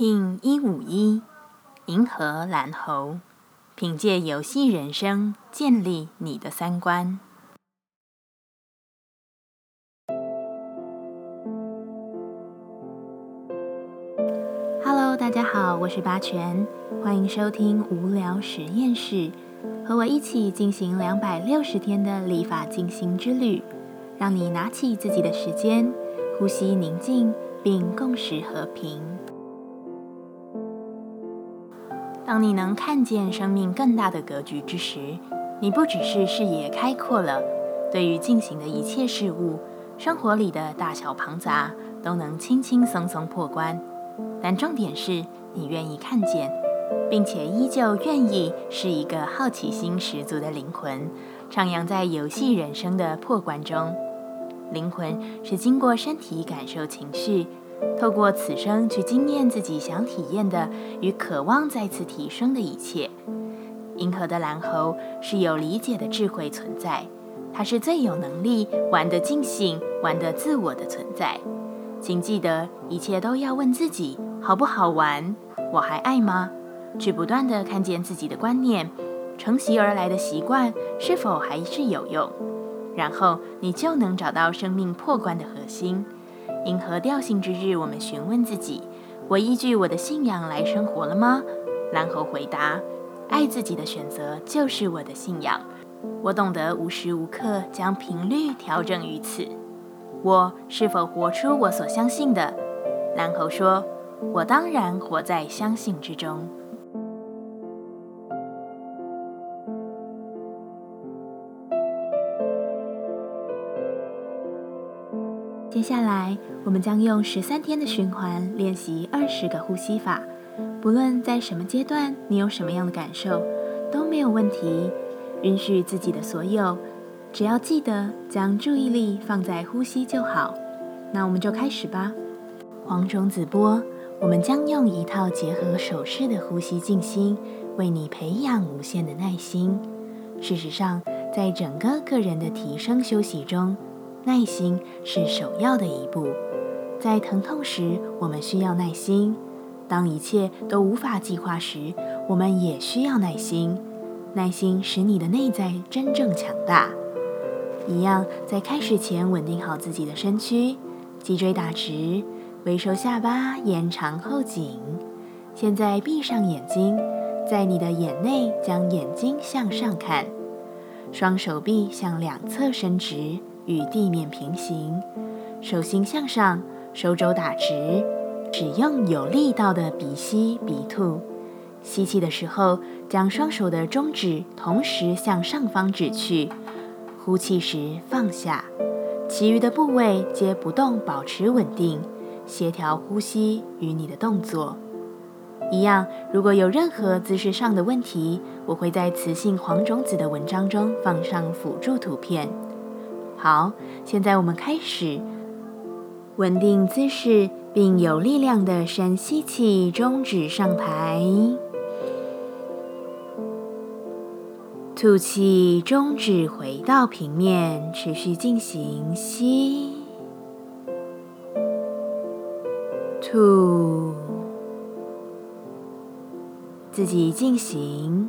听一五一，银河蓝猴，凭借游戏人生建立你的三观。Hello，大家好，我是八全，欢迎收听无聊实验室，和我一起进行两百六十天的立法进行之旅，让你拿起自己的时间，呼吸宁静，并共识和平。当你能看见生命更大的格局之时，你不只是视野开阔了，对于进行的一切事物，生活里的大小庞杂，都能轻轻松松破关。但重点是你愿意看见，并且依旧愿意是一个好奇心十足的灵魂，徜徉在游戏人生的破关中。灵魂是经过身体感受情绪。透过此生去经验自己想体验的与渴望再次提升的一切。银河的蓝猴是有理解的智慧存在，它是最有能力玩得尽兴、玩得自我的存在。请记得，一切都要问自己好不好玩，我还爱吗？去不断的看见自己的观念，承袭而来的习惯是否还是有用，然后你就能找到生命破关的核心。银河调性之日，我们询问自己：我依据我的信仰来生活了吗？蓝猴回答：爱自己的选择就是我的信仰。我懂得无时无刻将频率调整于此。我是否活出我所相信的？蓝猴说：我当然活在相信之中。接下来，我们将用十三天的循环练习二十个呼吸法。不论在什么阶段，你有什么样的感受，都没有问题。允许自己的所有，只要记得将注意力放在呼吸就好。那我们就开始吧。黄种子波，我们将用一套结合手势的呼吸静心，为你培养无限的耐心。事实上，在整个个人的提升休息中，耐心是首要的一步，在疼痛时，我们需要耐心；当一切都无法计划时，我们也需要耐心。耐心使你的内在真正强大。一样，在开始前稳定好自己的身躯，脊椎打直，微收下巴，延长后颈。现在闭上眼睛，在你的眼内将眼睛向上看，双手臂向两侧伸直。与地面平行，手心向上，手肘打直，使用有力道的鼻吸鼻吐。吸气的时候，将双手的中指同时向上方指去；呼气时放下，其余的部位皆不动，保持稳定，协调呼吸与你的动作一样。如果有任何姿势上的问题，我会在雌性黄种子的文章中放上辅助图片。好，现在我们开始稳定姿势，并有力量的深吸气，中指上抬；吐气，中指回到平面，持续进行吸、吐，自己进行。